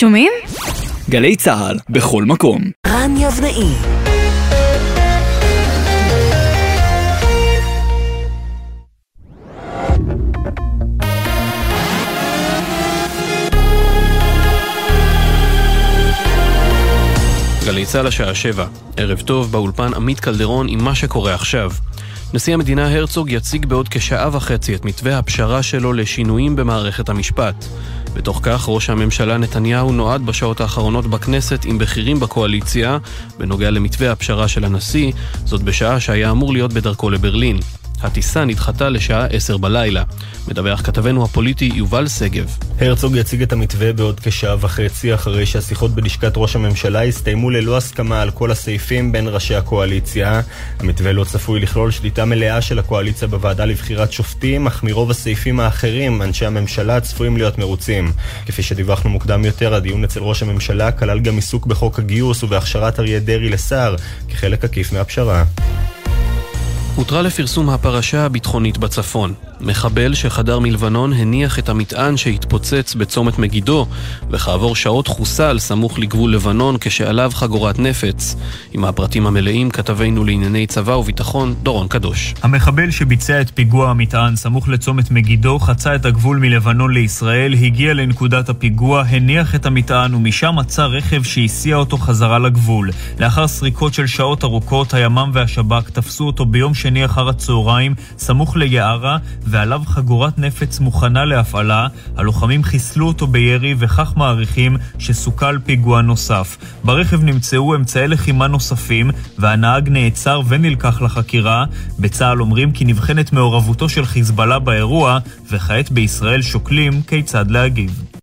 שומעים? גלי צה"ל, בכל מקום. רן יבנאי גלי צה"ל השעה שבע, ערב טוב באולפן עמית קלדרון עם מה שקורה עכשיו. נשיא המדינה הרצוג יציג בעוד כשעה וחצי את מתווה הפשרה שלו לשינויים במערכת המשפט. בתוך כך, ראש הממשלה נתניהו נועד בשעות האחרונות בכנסת עם בכירים בקואליציה בנוגע למתווה הפשרה של הנשיא, זאת בשעה שהיה אמור להיות בדרכו לברלין. הטיסה נדחתה לשעה עשר בלילה. מדווח כתבנו הפוליטי יובל שגב. הרצוג יציג את המתווה בעוד כשעה וחצי אחרי שהשיחות בלשכת ראש הממשלה הסתיימו ללא הסכמה על כל הסעיפים בין ראשי הקואליציה. המתווה לא צפוי לכלול שליטה מלאה של הקואליציה בוועדה לבחירת שופטים, אך מרוב הסעיפים האחרים אנשי הממשלה צפויים להיות מרוצים. כפי שדיווחנו מוקדם יותר, הדיון אצל ראש הממשלה כלל גם עיסוק בחוק הגיוס ובהכשרת אריה דרעי לשר, כחלק עקיף מהפשרה. הותרה לפרסום הפרשה הביטחונית בצפון. מחבל שחדר מלבנון הניח את המטען שהתפוצץ בצומת מגידו, וכעבור שעות חוסל סמוך לגבול לבנון כשעליו חגורת נפץ. עם הפרטים המלאים כתבנו לענייני צבא וביטחון, דורון קדוש. המחבל שביצע את פיגוע המטען סמוך לצומת מגידו חצה את הגבול מלבנון לישראל, הגיע לנקודת הפיגוע, הניח את המטען ומשם מצא רכב שהסיע אותו חזרה לגבול. לאחר סריקות של שעות ארוכות, הימ"מ והשב"כ תפסו אותו ביום שני אחר הצהריים, סמוך ליערה, ועליו חגורת נפץ מוכנה להפעלה. הלוחמים חיסלו אותו בירי וכך מעריכים שסוכל פיגוע נוסף. ברכב נמצאו אמצעי לחימה נוספים, והנהג נעצר ונלקח לחקירה. בצה"ל אומרים כי נבחנת מעורבותו של חיזבאללה באירוע, וכעת בישראל שוקלים כיצד להגיב.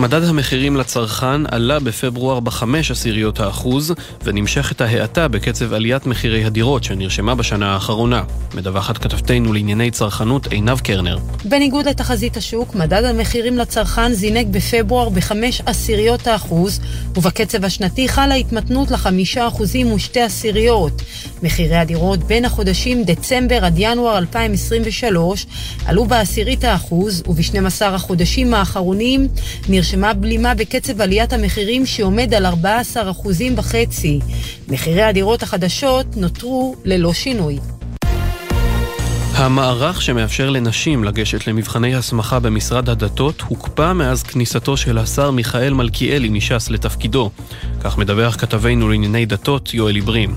מדד המחירים לצרכן עלה בפברואר בחמש עשיריות האחוז ונמשכת ההאטה בקצב עליית מחירי הדירות שנרשמה בשנה האחרונה. מדווחת כתבתנו לענייני צרכנות עינב קרנר. בניגוד לתחזית השוק, מדד המחירים לצרכן זינק בפברואר בחמש עשיריות האחוז ובקצב השנתי חלה התמתנות לחמישה אחוזים ושתי עשיריות. מחירי הדירות בין החודשים דצמבר עד ינואר 2023 עלו בעשירית האחוז וב-12 החודשים האחרונים נרשמו נרשמה בלימה בקצב עליית המחירים שעומד על 14 אחוזים וחצי. מחירי הדירות החדשות נותרו ללא שינוי. המערך שמאפשר לנשים לגשת למבחני הסמכה במשרד הדתות הוקפא מאז כניסתו של השר מיכאל מלכיאלי מש"ס לתפקידו. כך מדווח כתבנו לענייני דתות יואל עיברים.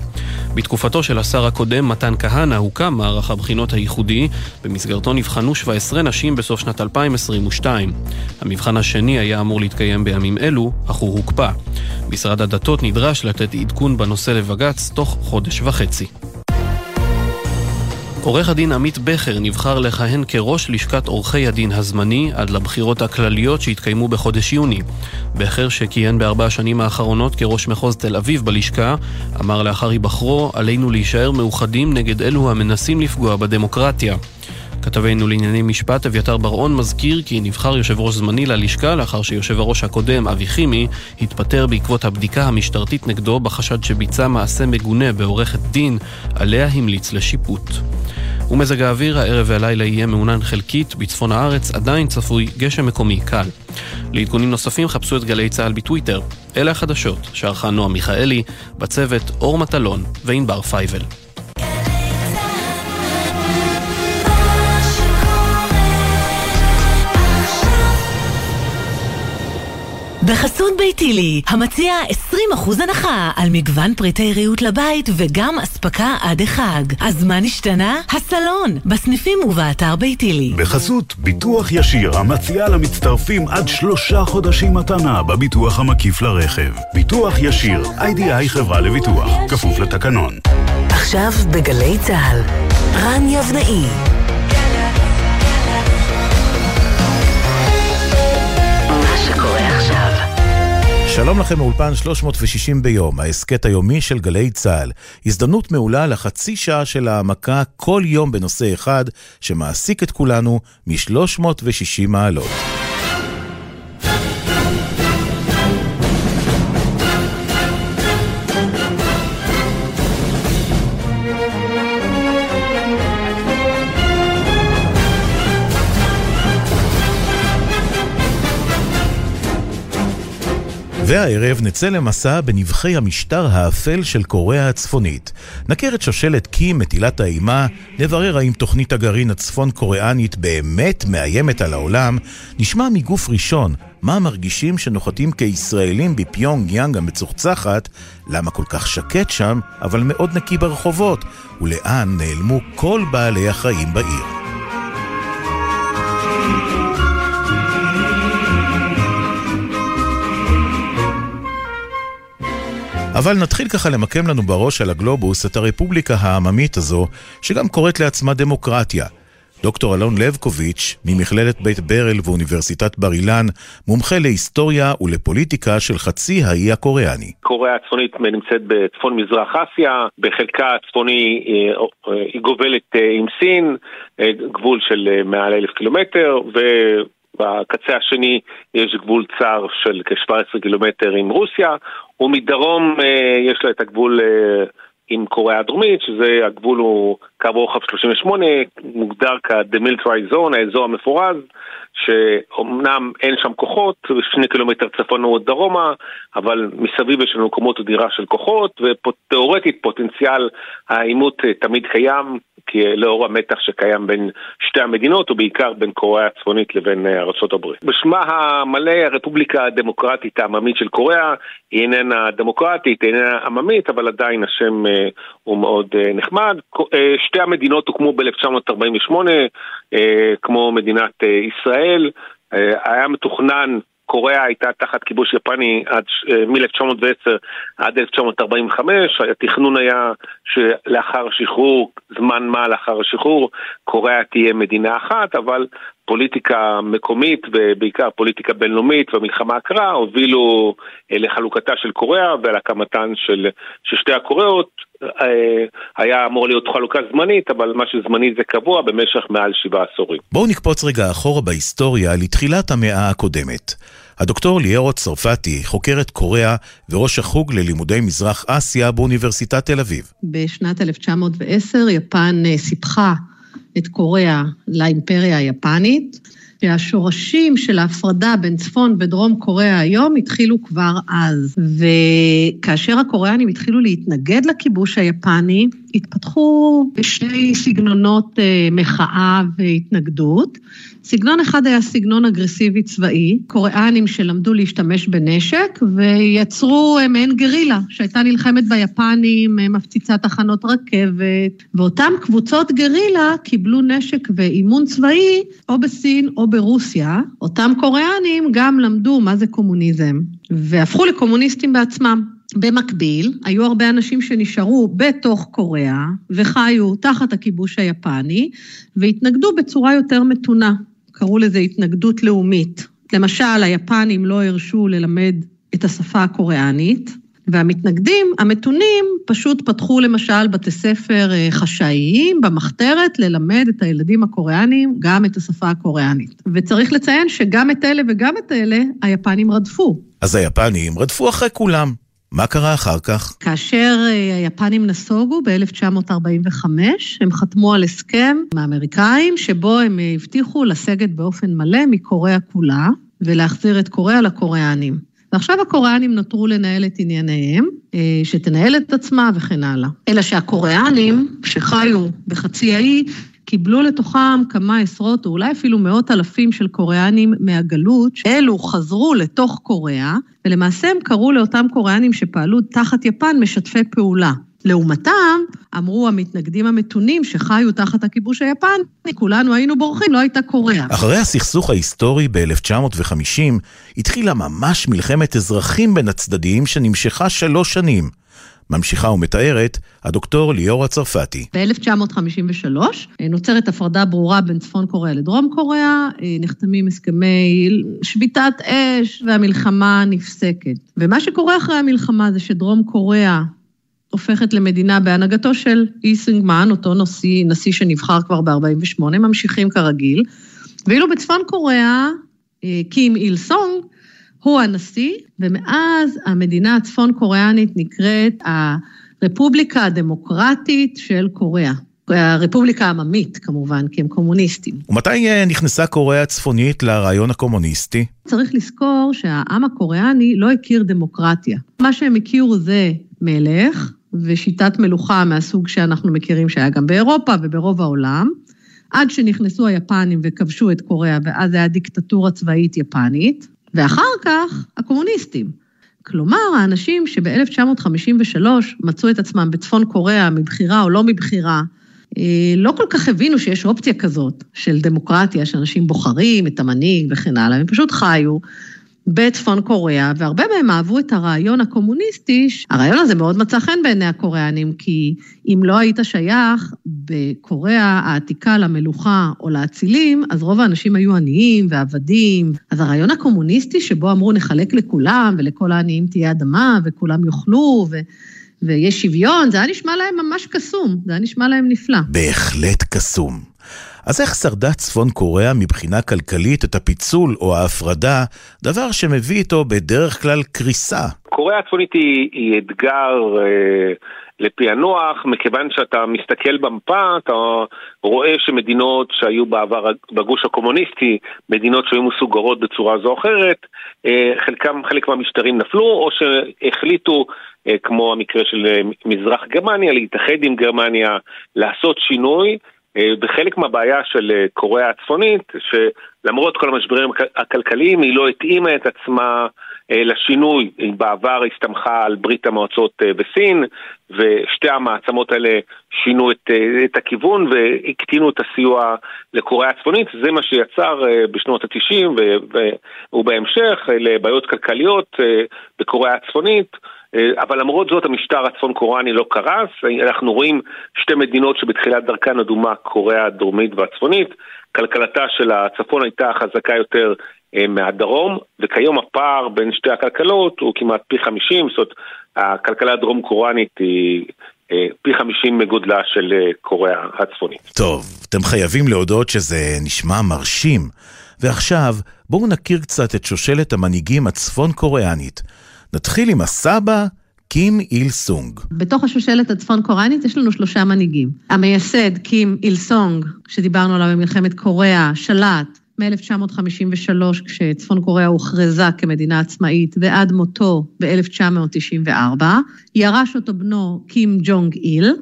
בתקופתו של השר הקודם, מתן כהנא, הוקם מערך הבחינות הייחודי, במסגרתו נבחנו 17 נשים בסוף שנת 2022. המבחן השני היה אמור להתקיים בימים אלו, אך הוא הוקפא. משרד הדתות נדרש לתת עדכון בנושא לבג"ץ תוך חודש וחצי. עורך הדין עמית בכר נבחר לכהן כראש לשכת עורכי הדין הזמני עד לבחירות הכלליות שהתקיימו בחודש יוני. בכר, שכיהן בארבע השנים האחרונות כראש מחוז תל אביב בלשכה, אמר לאחר היבחרו, עלינו להישאר מאוחדים נגד אלו המנסים לפגוע בדמוקרטיה. כתבנו לענייני משפט אביתר בר-און מזכיר כי נבחר יושב ראש זמני ללשכה לאחר שיושב הראש הקודם, אבי חימי, התפטר בעקבות הבדיקה המשטרתית נגדו בחשד שביצע מעשה מגונה בעורכת דין, עליה המליץ לשיפוט. ומזג האוויר הערב והלילה יהיה מעונן חלקית, בצפון הארץ עדיין צפוי גשם מקומי קל. לעדכונים נוספים חפשו את גלי צה"ל בטוויטר. אלה החדשות שערכה נועה מיכאלי, בצוות אור מטלון וענבר פייבל. בחסות ביתילי, המציע 20% הנחה על מגוון פריטי ריהוט לבית וגם אספקה עד החג. אז מה נשתנה? הסלון, בסניפים ובאתר ביתילי. בחסות ביטוח ישיר, המציע למצטרפים עד שלושה חודשים מתנה בביטוח המקיף לרכב. ביטוח ישיר, איי-די-איי חברה לביטוח, כפוף לתקנון. עכשיו בגלי צה"ל, רן יבנאי שלום לכם מאולפן 360 ביום, ההסכת היומי של גלי צה"ל. הזדמנות מעולה לחצי שעה של העמקה כל יום בנושא אחד שמעסיק את כולנו מ-360 מעלות. והערב נצא למסע בנבחי המשטר האפל של קוריאה הצפונית. נכיר את שושלת קים, מטילת האימה, נברר האם תוכנית הגרעין הצפון קוריאנית באמת מאיימת על העולם, נשמע מגוף ראשון מה מרגישים שנוחתים כישראלים בפיונג יאנג המצוחצחת, למה כל כך שקט שם, אבל מאוד נקי ברחובות, ולאן נעלמו כל בעלי החיים בעיר. אבל נתחיל ככה למקם לנו בראש על הגלובוס את הרפובליקה העממית הזו, שגם קוראת לעצמה דמוקרטיה. דוקטור אלון לבקוביץ', ממכללת בית ברל ואוניברסיטת בר אילן, מומחה להיסטוריה ולפוליטיקה של חצי האי הקוריאני. קוריאה הצפונית נמצאת בצפון מזרח אסיה, בחלקה הצפוני אה, אה, היא גובלת אה, עם סין, גבול של מעל אלף קילומטר, ו... בקצה השני יש גבול צר של כ-17 קילומטר עם רוסיה, ומדרום אה, יש לה את הגבול אה, עם קוריאה הדרומית, שזה הגבול הוא קו רוחב 38, מוגדר כ-demilitarized zone, האזור המפורז, שאומנם אין שם כוחות, שני קילומטר צפון או דרומה, אבל מסביב יש לנו מקומות דירה של כוחות, ותאורטית פוטנציאל העימות אה, תמיד קיים, כי לאור המתח שקיים בין שתי המדינות, ובעיקר בין קוריאה הצפונית לבין אה, ארה"ב. בשמה המלא, הרפובליקה הדמוקרטית העממית של קוריאה, היא איננה דמוקרטית, איננה עממית, אבל עדיין השם אה, הוא מאוד אה, נחמד. שתי המדינות הוקמו ב-1948, כמו מדינת ישראל. היה מתוכנן קוריאה הייתה תחת כיבוש יפני אה, מ-1910 עד 1945, התכנון היה שלאחר שחרור, זמן מה לאחר השחרור, קוריאה תהיה מדינה אחת, אבל פוליטיקה מקומית ובעיקר פוליטיקה בינלאומית והמלחמה הקרה הובילו אה, לחלוקתה של קוריאה ולהקמתן של, של שתי הקוריאות. אה, היה אמור להיות חלוקה זמנית, אבל מה שזמני זה קבוע במשך מעל שבעה עשורים. בואו נקפוץ רגע אחורה בהיסטוריה לתחילת המאה הקודמת. הדוקטור ליארו צרפתי, חוקרת קוריאה וראש החוג ללימודי מזרח אסיה באוניברסיטת תל אביב. בשנת 1910 יפן אה, סיפחה את קוריאה לאימפריה היפנית. שהשורשים של ההפרדה בין צפון ודרום קוריאה היום התחילו כבר אז. וכאשר הקוריאנים התחילו להתנגד לכיבוש היפני, התפתחו בשני סגנונות אה, מחאה והתנגדות. סגנון אחד היה סגנון אגרסיבי צבאי, קוריאנים שלמדו להשתמש בנשק ויצרו אה, מעין גרילה שהייתה נלחמת ביפנים, אה, מפציצה תחנות רכבת, ואותן קבוצות גרילה קיבלו נשק ואימון צבאי או בסין או ברוסיה. אותם קוריאנים גם למדו מה זה קומוניזם והפכו לקומוניסטים בעצמם. במקביל, היו הרבה אנשים שנשארו בתוך קוריאה וחיו תחת הכיבוש היפני והתנגדו בצורה יותר מתונה. קראו לזה התנגדות לאומית. למשל, היפנים לא הרשו ללמד את השפה הקוריאנית, והמתנגדים, המתונים, פשוט פתחו למשל בתי ספר אה, חשאיים במחתרת ללמד את הילדים הקוריאנים גם את השפה הקוריאנית. וצריך לציין שגם את אלה וגם את אלה היפנים רדפו. אז היפנים רדפו אחרי כולם. מה קרה אחר כך? כאשר אה, היפנים נסוגו ב-1945, הם חתמו על הסכם עם האמריקאים, שבו הם אה, הבטיחו לסגת באופן מלא מקוריאה כולה, ולהחזיר את קוריאה לקוריאנים. ועכשיו הקוריאנים נותרו לנהל את ענייניהם, אה, שתנהל את עצמה וכן הלאה. אלא שהקוריאנים, שחיו בחצי האי, קיבלו לתוכם כמה עשרות או אולי אפילו מאות אלפים של קוריאנים מהגלות, אלו חזרו לתוך קוריאה, ולמעשה הם קראו לאותם קוריאנים שפעלו תחת יפן משתפי פעולה. לעומתם, אמרו המתנגדים המתונים שחיו תחת הכיבוש היפני, כולנו היינו בורחים, לא הייתה קוריאה. אחרי הסכסוך ההיסטורי ב-1950, התחילה ממש מלחמת אזרחים בין הצדדים שנמשכה שלוש שנים. ממשיכה ומתארת הדוקטור ליאור הצרפתי. ב-1953 אה, נוצרת הפרדה ברורה בין צפון קוריאה לדרום קוריאה, אה, נחתמים הסכמי שביתת אש והמלחמה נפסקת. ומה שקורה אחרי המלחמה זה שדרום קוריאה הופכת למדינה בהנהגתו של אי סינגמן, אותו נשיא, נשיא שנבחר כבר ב-48, ממשיכים כרגיל, ואילו בצפון קוריאה, אה, קים איל סונג, הוא הנשיא, ומאז המדינה הצפון קוריאנית נקראת הרפובליקה הדמוקרטית של קוריאה. הרפובליקה העממית כמובן, כי הם קומוניסטים. ומתי אה, נכנסה קוריאה הצפונית לרעיון הקומוניסטי? צריך לזכור שהעם הקוריאני לא הכיר דמוקרטיה. מה שהם הכירו זה מלך ושיטת מלוכה מהסוג שאנחנו מכירים שהיה גם באירופה וברוב העולם, עד שנכנסו היפנים וכבשו את קוריאה, ואז היה דיקטטורה צבאית יפנית, ואחר כך הקומוניסטים. כלומר, האנשים שב-1953 מצאו את עצמם בצפון קוריאה, מבחירה או לא מבחירה, אה, לא כל כך הבינו שיש אופציה כזאת של דמוקרטיה, שאנשים בוחרים את המנהיג וכן הלאה, הם פשוט חיו בצפון קוריאה, והרבה מהם אהבו את הרעיון הקומוניסטי. הרעיון הזה מאוד מצא חן בעיני הקוריאנים, כי אם לא היית שייך בקוריאה העתיקה למלוכה או לאצילים, אז רוב האנשים היו עניים ועבדים. אז הרעיון הקומוניסטי שבו אמרו נחלק לכולם, ולכל העניים תהיה אדמה, וכולם יאכלו, ו... ויש שוויון, זה היה נשמע להם ממש קסום, זה היה נשמע להם נפלא. בהחלט קסום. אז איך שרדה צפון קוריאה מבחינה כלכלית את הפיצול או ההפרדה, דבר שמביא איתו בדרך כלל קריסה? קוריאה הצפונית היא, היא אתגר אה, לפענוח, מכיוון שאתה מסתכל במפה, אתה רואה שמדינות שהיו בעבר בגוש הקומוניסטי, מדינות שהיו מסוגרות בצורה זו או אחרת, אה, חלקם, חלק מהמשטרים נפלו, או שהחליטו, אה, כמו המקרה של אה, מזרח גרמניה, להתאחד עם גרמניה, לעשות שינוי. בחלק מהבעיה של קוריאה הצפונית, שלמרות כל המשברים הכלכליים היא לא התאימה את עצמה לשינוי. היא בעבר הסתמכה על ברית המועצות בסין, ושתי המעצמות האלה שינו את, את הכיוון והקטינו את הסיוע לקוריאה הצפונית. זה מה שיצר בשנות ה-90 ובהמשך לבעיות כלכליות בקוריאה הצפונית. אבל למרות זאת המשטר הצפון קוריאני לא קרס, אנחנו רואים שתי מדינות שבתחילת דרכן אדומה, קוריאה הדרומית והצפונית, כלכלתה של הצפון הייתה חזקה יותר אה, מהדרום, וכיום הפער בין שתי הכלכלות הוא כמעט פי 50, זאת אומרת, הכלכלה הדרום קוריאנית היא אה, פי 50 מגודלה של אה, קוריאה הצפונית. טוב, אתם חייבים להודות שזה נשמע מרשים. ועכשיו, בואו נכיר קצת את שושלת המנהיגים הצפון קוריאנית. נתחיל עם הסבא, קים איל סונג. בתוך השושלת הצפון קוריאנית יש לנו שלושה מנהיגים. המייסד, קים איל סונג, שדיברנו עליו במלחמת קוריאה, שלט מ-1953, כשצפון קוריאה הוכרזה כמדינה עצמאית, ועד מותו ב-1994. ירש אותו בנו קים ג'ונג איל,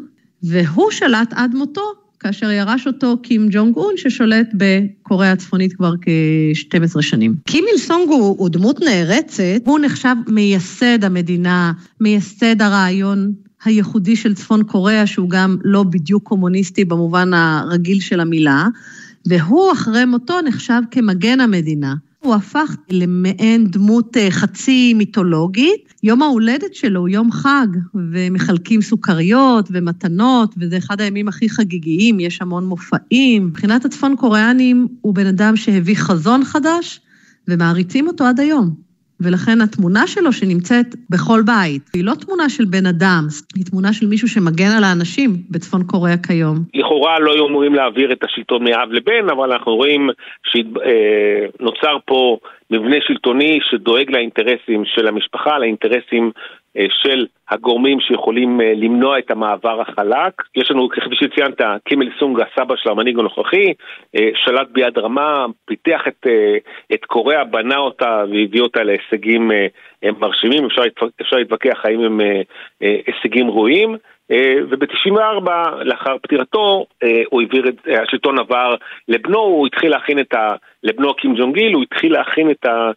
והוא שלט עד מותו כאשר ירש אותו קים ג'ונג און, ששולט בקוריאה הצפונית כבר כ-12 שנים. קים איל סונג הוא, הוא דמות נערצת, הוא נחשב מייסד המדינה, מייסד הרעיון הייחודי של צפון קוריאה, שהוא גם לא בדיוק קומוניסטי במובן הרגיל של המילה, והוא אחרי מותו נחשב כמגן המדינה. הוא הפך למעין דמות אה, חצי מיתולוגית. יום ההולדת שלו הוא יום חג, ומחלקים סוכריות ומתנות, וזה אחד הימים הכי חגיגיים, יש המון מופעים. מבחינת הצפון קוריאנים, הוא בן אדם שהביא חזון חדש, ומעריצים אותו עד היום. ולכן התמונה שלו שנמצאת בכל בית, היא לא תמונה של בן אדם, היא תמונה של מישהו שמגן על האנשים בצפון קוריאה כיום. לכאורה לא היו אמורים להעביר את השלטון מאב לבן, אבל אנחנו רואים שנוצר פה מבנה שלטוני שדואג לאינטרסים של המשפחה, לאינטרסים אה, של הגורמים שיכולים אה, למנוע את המעבר החלק. יש לנו, כפי שציינת, קימל סונג, הסבא של המנהיג הנוכחי, אה, שלט ביד רמה, פיתח את, את קוריאה, בנה אותה והביא אותה להישגים מרשימים, אפשר, אפשר להתווכח האם הם הישגים ראויים. וב-94, לאחר פטירתו, הוא העביר את, השלטון עבר לבנו, הוא התחיל להכין את ה... לבנו קים ג'ונג גיל, הוא התחיל להכין את, ה,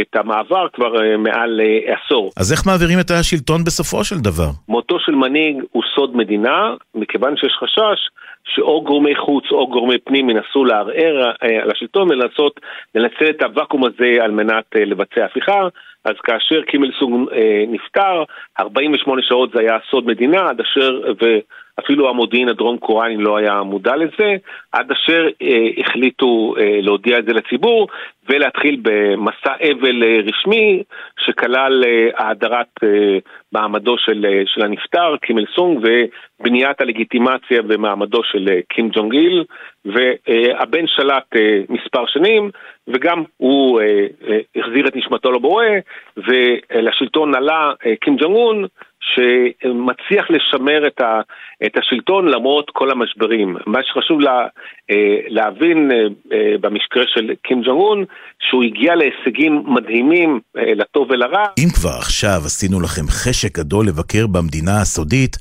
את המעבר כבר אה, מעל uh, עשור. אז איך מעבירים את השלטון בסופו של דבר? מותו של מנהיג הוא סוד מדינה, מכיוון שיש חשש שאו גורמי חוץ או גורמי פנים ינסו לערער uh, על השלטון ולנסות לנצל את הוואקום הזה על מנת לבצע הפיכה. אז כאשר קימל uh, נפטר, 48 שעות זה היה סוד מדינה, עד אשר... אפילו המודיעין הדרום קוריאני לא היה מודע לזה, עד אשר אה, החליטו אה, להודיע את זה לציבור ולהתחיל במסע אבל אה, רשמי שכלל אה, האדרת אה, מעמדו של, אה, של הנפטר, קים אל סונג, ובניית הלגיטימציה ומעמדו של אה, קים ג'ונג איל, והבן שלט אה, מספר שנים, וגם הוא אה, אה, החזיר את נשמתו לבורא, ולשלטון עלה אה, קים ג'ונג און, שמצליח לשמר את, ה, את השלטון למרות כל המשברים. מה שחשוב לה, אה, להבין אה, במקרה של קים ג'ונג און, שהוא הגיע להישגים מדהימים לטוב ולרע. אם כבר עכשיו עשינו לכם חשק גדול לבקר במדינה הסודית,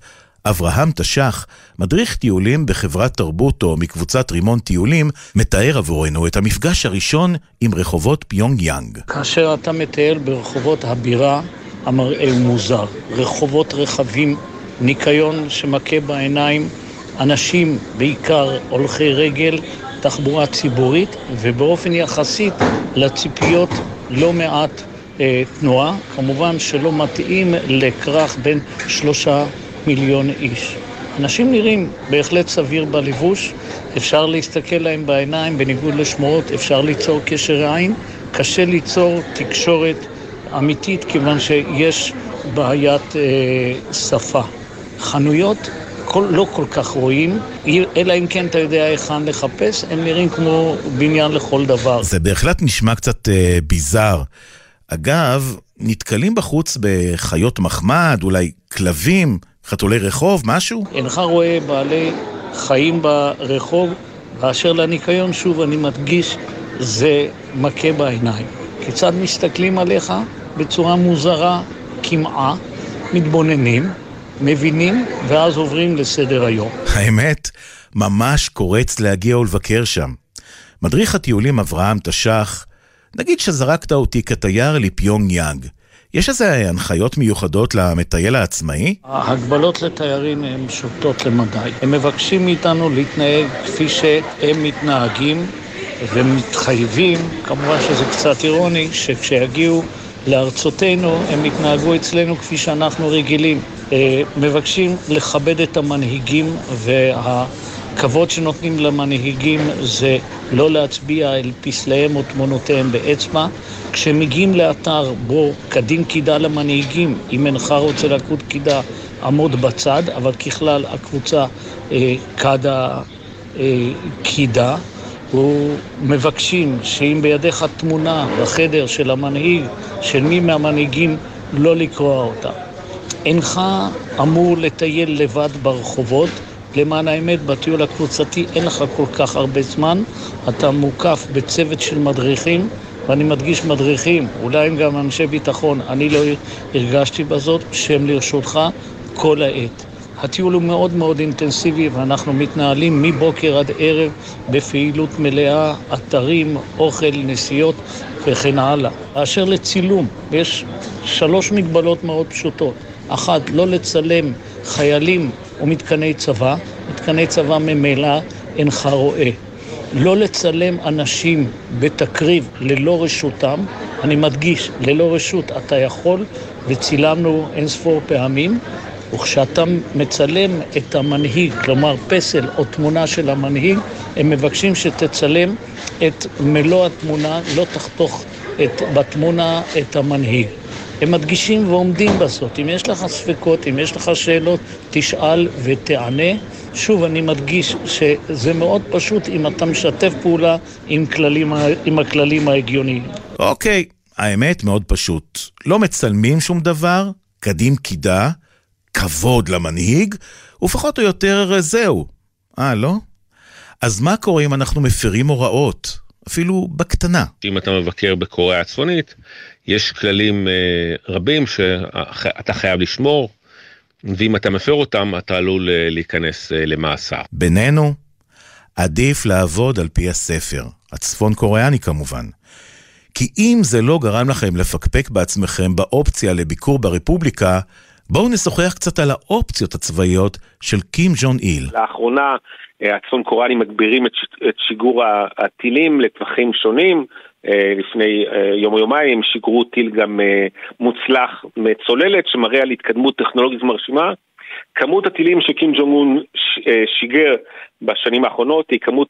אברהם תש"ח, מדריך טיולים בחברת תרבות או מקבוצת רימון טיולים, מתאר עבורנו את המפגש הראשון עם רחובות פיונג יאנג. כאשר אתה מטייל ברחובות הבירה, המראה הוא מוזר. רחובות רחבים, ניקיון שמכה בעיניים, אנשים, בעיקר הולכי רגל, תחבורה ציבורית, ובאופן יחסית לציפיות לא מעט אה, תנועה, כמובן שלא מתאים לכרך בין שלושה מיליון איש. אנשים נראים בהחלט סביר בלבוש, אפשר להסתכל להם בעיניים, בניגוד לשמועות, אפשר ליצור קשר עין, קשה ליצור תקשורת אמיתית כיוון שיש בעיית אה, שפה. חנויות כל, לא כל כך רואים, אלא אם כן אתה יודע היכן לחפש, הם נראים כמו בניין לכל דבר. זה בהחלט נשמע קצת אה, ביזאר. אגב, נתקלים בחוץ בחיות מחמד, אולי כלבים, חתולי רחוב, משהו? אינך רואה בעלי חיים ברחוב, באשר לניקיון, שוב אני מדגיש, זה מכה בעיניים. כיצד מסתכלים עליך? בצורה מוזרה, כמעה, מתבוננים, מבינים, ואז עוברים לסדר היום. האמת, ממש קורץ להגיע ולבקר שם. מדריך הטיולים אברהם תש"ח, נגיד שזרקת אותי כתייר לפיונג יאנג. יש איזה הנחיות מיוחדות למטייל העצמאי? ההגבלות לתיירים הן פשוטות למדי. הם מבקשים מאיתנו להתנהג כפי שהם מתנהגים ומתחייבים, כמובן שזה קצת אירוני, שכשיגיעו לארצותינו הם יתנהגו אצלנו כפי שאנחנו רגילים. אה, מבקשים לכבד את המנהיגים וה... הכבוד שנותנים למנהיגים זה לא להצביע אל פסליהם או תמונותיהם באצבע. כשמגיעים לאתר בו קדים קידה למנהיגים, אם אינך רוצה לקוד קידה, עמוד בצד, אבל ככלל הקבוצה אה, קדה אה, קידה. ומבקשים שאם בידיך תמונה בחדר של המנהיג, של מי מהמנהיגים, לא לקרוע אותה. אינך אמור לטייל לבד ברחובות, למען האמת, בטיול הקבוצתי אין לך כל כך הרבה זמן, אתה מוקף בצוות של מדריכים, ואני מדגיש מדריכים, אולי הם גם אנשי ביטחון, אני לא הרגשתי בזאת, שהם לרשותך כל העת. הטיול הוא מאוד מאוד אינטנסיבי ואנחנו מתנהלים מבוקר עד ערב בפעילות מלאה, אתרים, אוכל, נסיעות וכן הלאה. באשר לצילום, יש שלוש מגבלות מאוד פשוטות. אחת, לא לצלם חיילים ומתקני צבא, מתקני צבא ממילא אינך רואה. לא לצלם אנשים בתקריב ללא רשותם, אני מדגיש, ללא רשות אתה יכול, וצילמנו אין ספור פעמים, וכשאתה מצלם את המנהיג, כלומר פסל או תמונה של המנהיג, הם מבקשים שתצלם את מלוא התמונה, לא תחתוך את, בתמונה את המנהיג. הם מדגישים ועומדים בזאת. אם יש לך ספקות, אם יש לך שאלות, תשאל ותענה. שוב, אני מדגיש שזה מאוד פשוט אם אתה משתף פעולה עם, כללים, עם הכללים ההגיוניים. אוקיי, האמת מאוד פשוט. לא מצלמים שום דבר, קדים קידה, כבוד למנהיג, ופחות או יותר זהו. אה, לא? אז מה קורה אם אנחנו מפרים הוראות? אפילו בקטנה. אם אתה מבקר בקוריאה הצפונית, יש כללים אה, רבים שאתה חייב לשמור, ואם אתה מפר אותם, אתה עלול אה, להיכנס אה, למאסר. בינינו, עדיף לעבוד על פי הספר, הצפון קוריאני כמובן. כי אם זה לא גרם לכם לפקפק בעצמכם באופציה לביקור ברפובליקה, בואו נשוחח קצת על האופציות הצבאיות של קים ג'ון איל. לאחרונה הצפון קוריאנים מגבירים את שיגור הטילים לטווחים שונים. אה, לפני אה, יום או יומיים שיגרו טיל גם אה, מוצלח מצוללת שמראה על התקדמות טכנולוגית מרשימה. כמות הטילים שקים ג'ונג און שיגר בשנים האחרונות היא כמות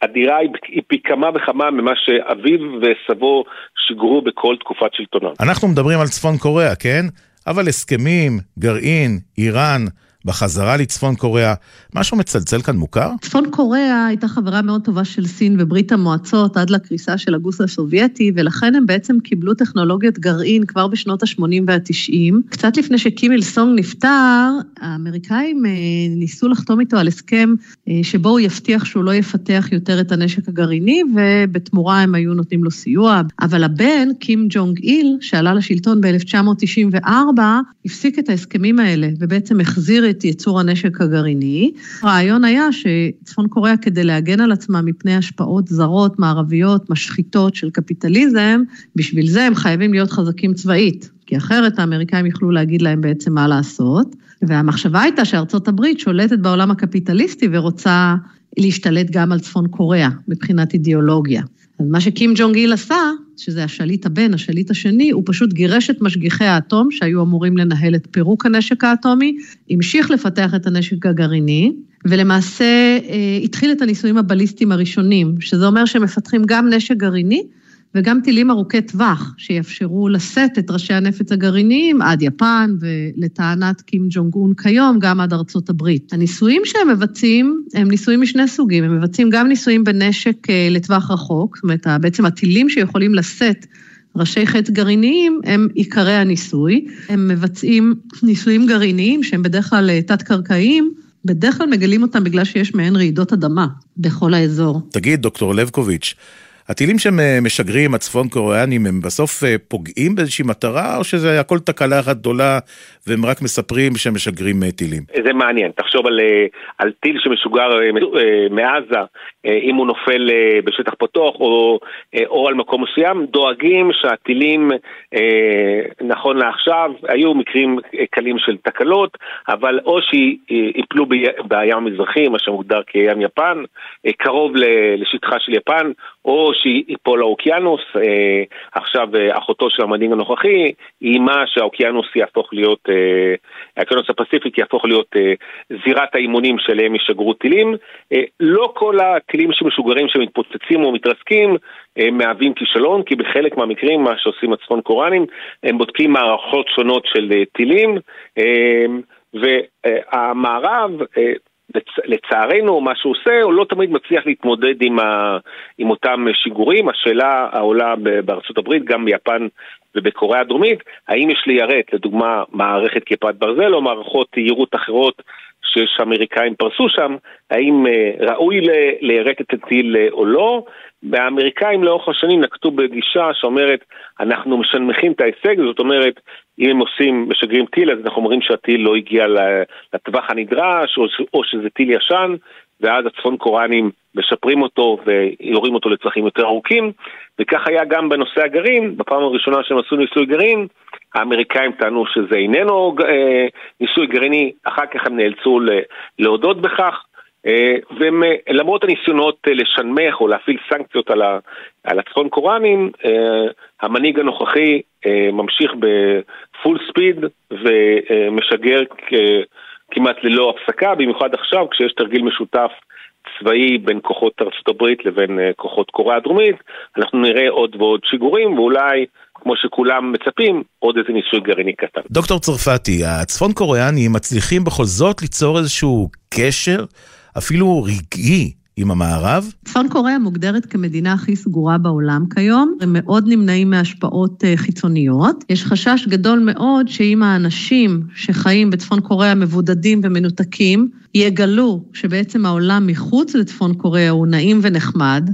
אדירה, היא פי כמה וכמה ממה שאביו וסבו שיגרו בכל תקופת שלטונם. אנחנו מדברים על צפון קוריאה, כן? אבל הסכמים, גרעין, איראן, בחזרה לצפון קוריאה. משהו מצלצל כאן מוכר? צפון קוריאה הייתה חברה מאוד טובה של סין וברית המועצות עד לקריסה של הגוס הסובייטי, ולכן הם בעצם קיבלו טכנולוגיות גרעין כבר בשנות ה-80 וה-90. קצת לפני שקים איל סונג נפטר, האמריקאים אה, ניסו לחתום איתו על הסכם אה, שבו הוא יבטיח שהוא לא יפתח יותר את הנשק הגרעיני, ובתמורה הם היו נותנים לו סיוע. אבל הבן, קים ג'ונג איל, שעלה לשלטון ב-1994, הפסיק את ההסכמים האלה, ובעצם החזיר את ייצור הנשק הגרעיני. הרעיון היה שצפון קוריאה, כדי להגן על עצמה מפני השפעות זרות, מערביות, משחיתות של קפיטליזם, בשביל זה הם חייבים להיות חזקים צבאית, כי אחרת האמריקאים יוכלו להגיד להם בעצם מה לעשות. והמחשבה הייתה שארצות הברית שולטת בעולם הקפיטליסטי ורוצה להשתלט גם על צפון קוריאה, מבחינת אידיאולוגיה. אז מה שקים ג'ונג איל עשה, שזה השליט הבן, השליט השני, הוא פשוט גירש את משגיחי האטום, שהיו אמורים לנהל את פירוק הנשק האטומי, המשיך לפתח את הנשק הגרעיני, ולמעשה אה, התחיל את הניסויים הבליסטיים הראשונים, שזה אומר שהם מפתחים גם נשק גרעיני, וגם טילים ארוכי טווח, שיאפשרו לשאת את ראשי הנפץ הגרעיניים עד יפן, ולטענת קים ג'ונג און כיום, גם עד ארצות הברית. הניסויים שהם מבצעים, הם ניסויים משני סוגים, הם מבצעים גם ניסויים בנשק אה, לטווח רחוק, זאת אומרת, בעצם הטילים שיכולים לשאת ראשי חץ גרעיניים הם עיקרי הניסוי. הם מבצעים ניסויים גרעיניים שהם בדרך כלל אה, תת-קרקעיים, בדרך כלל מגלים אותם בגלל שיש מעין רעידות אדמה בכל האזור. תגיד, דוקטור לבקוביץ', הטילים שהם אה, הצפון קוריאנים, הם בסוף אה, פוגעים באיזושהי מטרה, או שזה הכל תקלה אחת גדולה, והם רק מספרים שהם משגרים אה, טילים? זה מעניין, תחשוב על, על טיל שמשוגר מעזה, אם הוא נופל בשטח פתוח או, או על מקום מסוים, דואגים שהטילים, נכון לעכשיו, היו מקרים קלים של תקלות, אבל או שיפלו בים המזרחי, מה שמוגדר כים יפן, קרוב לשטחה של יפן, או שיפול האוקיינוס, אה, עכשיו אה, אחותו של המנהיג הנוכחי איימה שהאוקיינוס יהפוך להיות, אה, האוקיינוס הפסיפיק יהפוך להיות אה, זירת האימונים שאליהם ישגרו טילים. אה, לא כל הטילים שמשוגרים שמתפוצצים או מתרסקים אה, מהווים כישלון, כי בחלק מהמקרים, מה שעושים הצפון קוראנים, הם בודקים מערכות שונות של אה, טילים, אה, והמערב, אה, לצ... לצערנו, מה שהוא עושה, הוא לא תמיד מצליח להתמודד עם, ה... עם אותם שיגורים. השאלה העולה בארצות הברית, גם ביפן ובקוריאה הדרומית, האם יש ליירט, לדוגמה, מערכת כיפת ברזל או מערכות יהירות אחרות שאמריקאים פרסו שם, האם uh, ראוי ליירט את הטיל uh, או לא. והאמריקאים לאורך השנים נקטו בגישה שאומרת, אנחנו משנמכים את ההישג, זאת אומרת, אם הם עושים, משגרים טיל, אז אנחנו אומרים שהטיל לא הגיע לטווח הנדרש, או, או שזה טיל ישן, ואז הצפון קוראנים משפרים אותו ויורים אותו לצרכים יותר ארוכים, וכך היה גם בנושא הגרעין, בפעם הראשונה שהם עשו ניסוי גרעין, האמריקאים טענו שזה איננו אה, ניסוי גרעיני, אחר כך הם נאלצו להודות בכך, אה, ולמרות הניסיונות אה, לשנמך או להפעיל סנקציות על הצפון קוראנים, המנהיג הנוכחי ממשיך בפול ספיד ומשגר כמעט ללא הפסקה, במיוחד עכשיו כשיש תרגיל משותף צבאי בין כוחות ארצות הברית לבין כוחות קוריאה הדרומית, אנחנו נראה עוד ועוד שיגורים ואולי כמו שכולם מצפים, עוד איזה ניסוי גרעיני קטן. דוקטור צרפתי, הצפון קוריאנים מצליחים בכל זאת ליצור איזשהו קשר אפילו רגעי עם המערב? צפון קוריאה מוגדרת כמדינה הכי סגורה בעולם כיום, הם מאוד נמנעים מהשפעות אה, חיצוניות. יש חשש גדול מאוד שאם האנשים שחיים בצפון קוריאה מבודדים ומנותקים, יגלו שבעצם העולם מחוץ לצפון קוריאה הוא נעים ונחמד,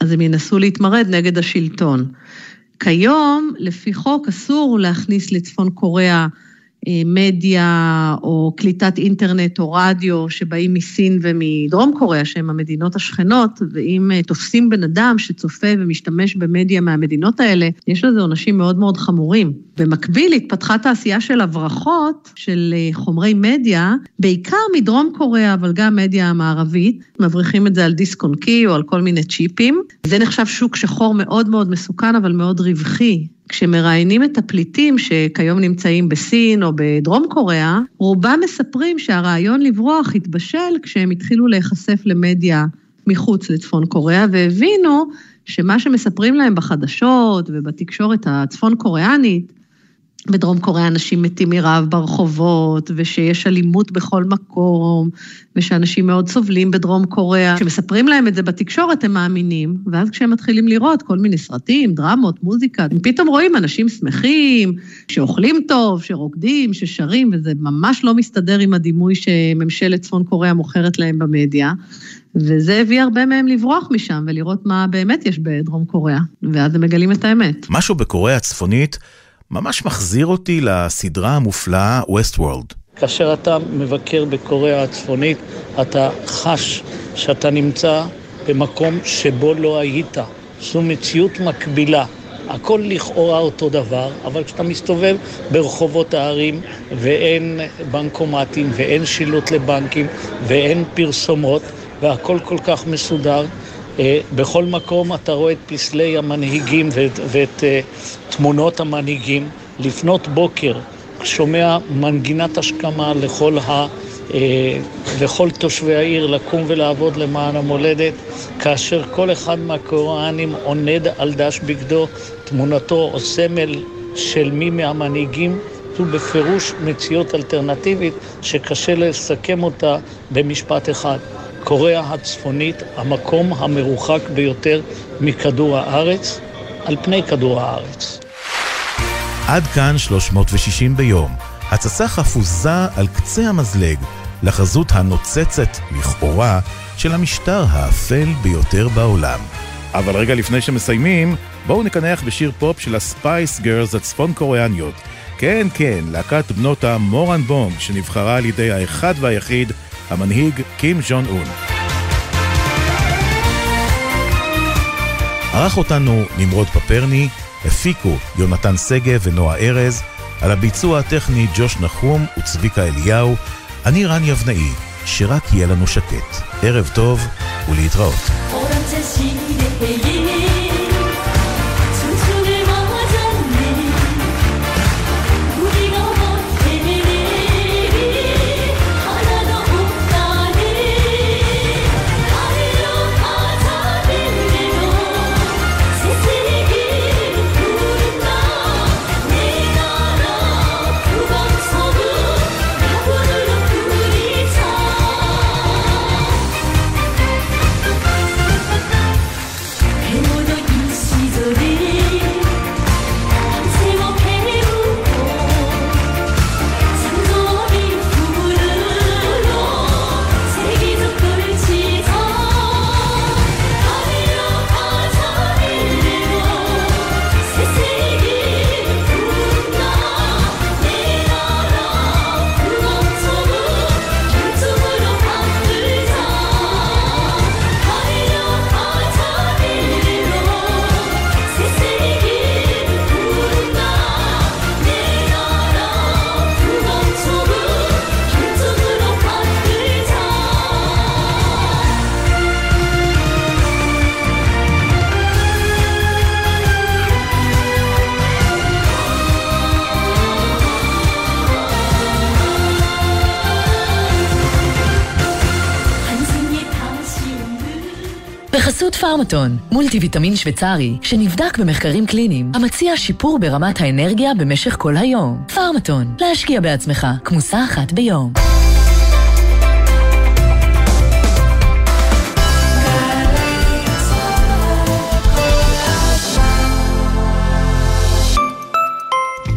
אז הם ינסו להתמרד נגד השלטון. כיום, לפי חוק, אסור להכניס לצפון קוריאה אה, מדיה או קליטת אינטרנט או רדיו שבאים מסין ומדרום קוריאה, שהן המדינות השכנות, ואם אה, תופסים בן אדם שצופה ומשתמש במדיה מהמדינות האלה, יש לזה עונשים מאוד מאוד חמורים. במקביל התפתחה תעשייה של הברחות, של אה, חומרי מדיה, בעיקר מדרום קוריאה, אבל גם מדיה המערבית, מבריחים את זה על דיסק און קי או על כל מיני צ'יפים. זה נחשב שוק שחור מאוד מאוד מסוכן, אבל מאוד רווחי. כשמראיינים את הפליטים שכיום נמצאים בסין או בדרום קוריאה, רובם מספרים שהרעיון לברוח התבשל כשהם התחילו להיחשף למדיה מחוץ לצפון קוריאה, והבינו שמה שמספרים להם בחדשות ובתקשורת הצפון קוריאנית, בדרום קוריאה אנשים מתים מרעב ברחובות, ושיש אלימות בכל מקום, ושאנשים מאוד סובלים בדרום קוריאה. כשמספרים להם את זה בתקשורת הם מאמינים, ואז כשהם מתחילים לראות כל מיני סרטים, דרמות, מוזיקה, הם פתאום רואים אנשים שמחים, שאוכלים טוב, שרוקדים, ששרים, וזה ממש לא מסתדר עם הדימוי שממשלת צפון קוריאה מוכרת להם במדיה. וזה הביא הרבה מהם לברוח משם ולראות מה באמת יש בדרום קוריאה, ואז הם מגלים את האמת. משהו בקוריאה הצפונית ממש מחזיר אותי לסדרה המופלאה West World. כאשר אתה מבקר בקוריאה הצפונית, אתה חש שאתה נמצא במקום שבו לא היית. זו מציאות מקבילה. הכל לכאורה אותו דבר, אבל כשאתה מסתובב ברחובות הערים ואין בנקומטים ואין שילוט לבנקים ואין פרסומות והכל כל כך מסודר, בכל מקום אתה רואה את פסלי המנהיגים ואת, ואת אה, תמונות המנהיגים. לפנות בוקר שומע מנגינת השכמה לכל, ה, אה, לכל תושבי העיר לקום ולעבוד למען המולדת, כאשר כל אחד מהקוראנים עונד על דש בגדו תמונתו או סמל של מי מהמנהיגים. זו בפירוש מציאות אלטרנטיבית שקשה לסכם אותה במשפט אחד. קוריאה הצפונית, המקום המרוחק ביותר מכדור הארץ, על פני כדור הארץ. עד כאן 360 ביום. הצצה חפוזה על קצה המזלג לחזות הנוצצת, לכאורה, של המשטר האפל ביותר בעולם. אבל רגע לפני שמסיימים, בואו נקנח בשיר פופ של הספייס גרלס הצפון קוריאניות. כן, כן, להקת בנות המורן בונג, שנבחרה על ידי האחד והיחיד, המנהיג קים ג'ון און. ערך אותנו נמרוד פפרני, הפיקו יונתן שגב ונועה ארז, על הביצוע הטכני ג'וש נחום וצביקה אליהו, אני רן יבנאי, שרק יהיה לנו שקט. ערב טוב ולהתראות. בחסות פארמטון, מולטי ויטמין שוויצרי, שנבדק במחקרים קליניים, המציע שיפור ברמת האנרגיה במשך כל היום. פארמטון, להשקיע בעצמך, כמוסה אחת ביום.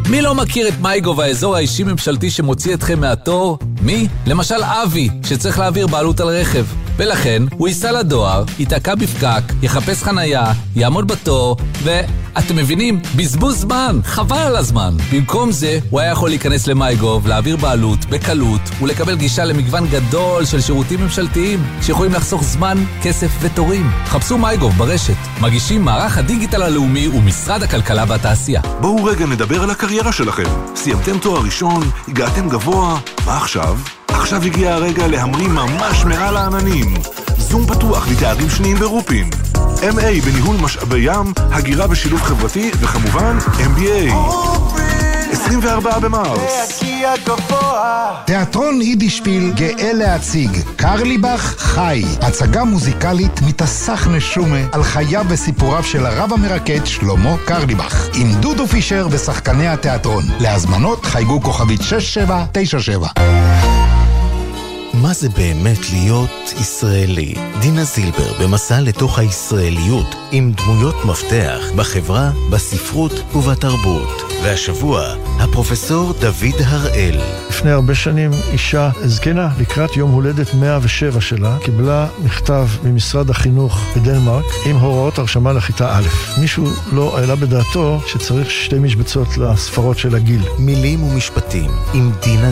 מי לא מכיר את מייגו והאזור האישי-ממשלתי שמוציא אתכם מהתור? מי? למשל אבי, שצריך להעביר בעלות על רכב. ולכן הוא ייסע לדואר, ייתקע בפקק, יחפש חנייה, יעמוד בתור, ו... אתם מבינים? בזבוז זמן, חבל על הזמן. במקום זה, הוא היה יכול להיכנס למייגוב, להעביר בעלות, בקלות, ולקבל גישה למגוון גדול של שירותים ממשלתיים, שיכולים לחסוך זמן, כסף ותורים. חפשו מייגוב ברשת. מגישים מערך הדיגיטל הלאומי ומשרד הכלכלה והתעשייה. בואו רגע נדבר על הקריירה שלכם. סיימתם תואר ראשון, הגעתם גבוה, מה עכשיו? עכשיו הגיע הרגע להמריא ממש מעל העננים. זום פתוח לתארים שניים ברופין. MA בניהול משאבי ים, הגירה ושילוב חברתי, וכמובן MBA. 24 במרס. תיאטרון יידישפיל גאה להציג קרליבך חי, הצגה מוזיקלית מתסך נשומה על חייו וסיפוריו של הרב המרקד שלמה קרליבך עם דודו פישר ושחקני התיאטרון. להזמנות חייגו כוכבית 6797 מה זה באמת להיות ישראלי? דינה זילבר במסע לתוך הישראליות עם דמויות מפתח בחברה, בספרות ובתרבות. והשבוע, הפרופסור דוד הראל. לפני הרבה שנים אישה זקנה לקראת יום הולדת 107 שלה קיבלה מכתב ממשרד החינוך בדנמרק עם הוראות הרשמה לכיתה א'. מישהו לא העלה בדעתו שצריך שתי משבצות לספרות של הגיל. מילים ומשפטים עם דינה